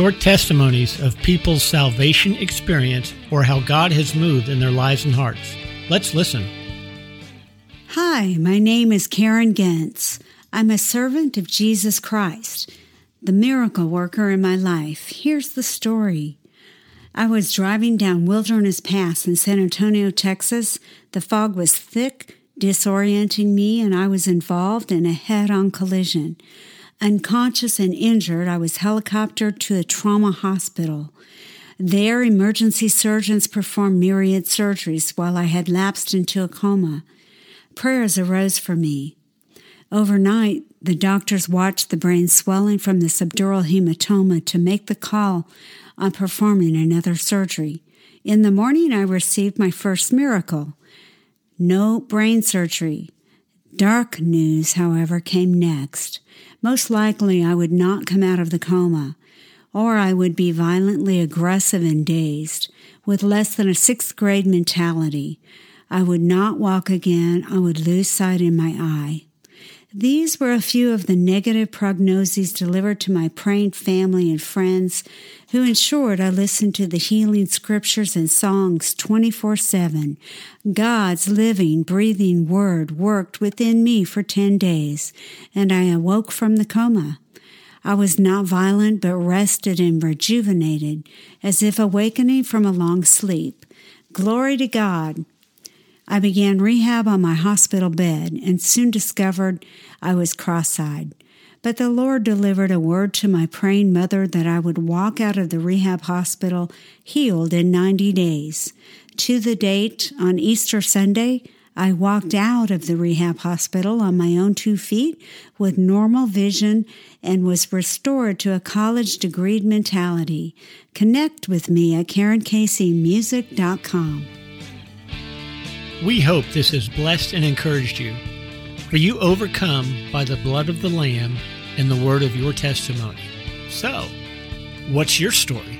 short testimonies of people's salvation experience or how God has moved in their lives and hearts. Let's listen. Hi, my name is Karen Gentz. I'm a servant of Jesus Christ, the miracle worker in my life. Here's the story. I was driving down Wilderness Pass in San Antonio, Texas. The fog was thick, disorienting me, and I was involved in a head on collision. Unconscious and injured, I was helicoptered to a trauma hospital. There, emergency surgeons performed myriad surgeries while I had lapsed into a coma. Prayers arose for me. Overnight, the doctors watched the brain swelling from the subdural hematoma to make the call on performing another surgery. In the morning, I received my first miracle. No brain surgery. Dark news, however, came next. Most likely, I would not come out of the coma, or I would be violently aggressive and dazed, with less than a sixth grade mentality. I would not walk again. I would lose sight in my eye. These were a few of the negative prognoses delivered to my praying family and friends, who ensured I listened to the healing scriptures and songs 24 7. God's living, breathing word worked within me for 10 days, and I awoke from the coma. I was not violent, but rested and rejuvenated, as if awakening from a long sleep. Glory to God. I began rehab on my hospital bed and soon discovered I was cross eyed. But the Lord delivered a word to my praying mother that I would walk out of the rehab hospital healed in 90 days. To the date, on Easter Sunday, I walked out of the rehab hospital on my own two feet with normal vision and was restored to a college degreed mentality. Connect with me at KarenCaseyMusic.com. We hope this has blessed and encouraged you. For you overcome by the blood of the Lamb and the word of your testimony. So, what's your story?